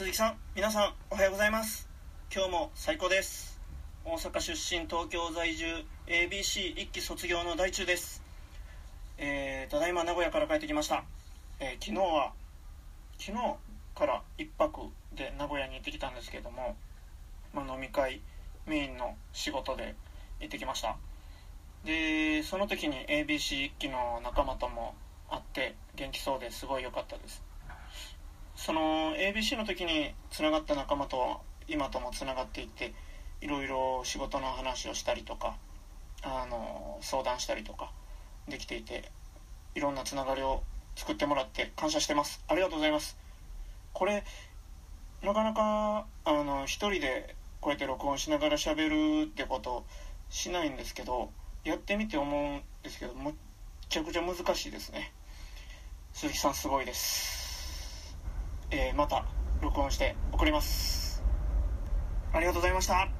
鈴木さん皆さんおはようございます。今日も最高です。大阪出身東京在住 ABC 一期卒業の大中です。えー、ただいま名古屋から帰ってきました、えー、昨日は昨日から1泊で名古屋に行ってきたんですけども、まあ、飲み会メインの仕事で行ってきました。でその時に ABC 一期の仲間とも会って元気そうですごい良かったです。その ABC の時につながった仲間と今ともつながっていっていろいろ仕事の話をしたりとかあの相談したりとかできていていろんなつながりを作ってもらって感謝してます。ありがとうございます。これなかなかあの一人でこうやって録音しながら喋るってことしないんですけどやってみて思うんですけどむっちゃくちゃ難しいですね鈴木さんすごいですえー、また録音して送ります。ありがとうございました。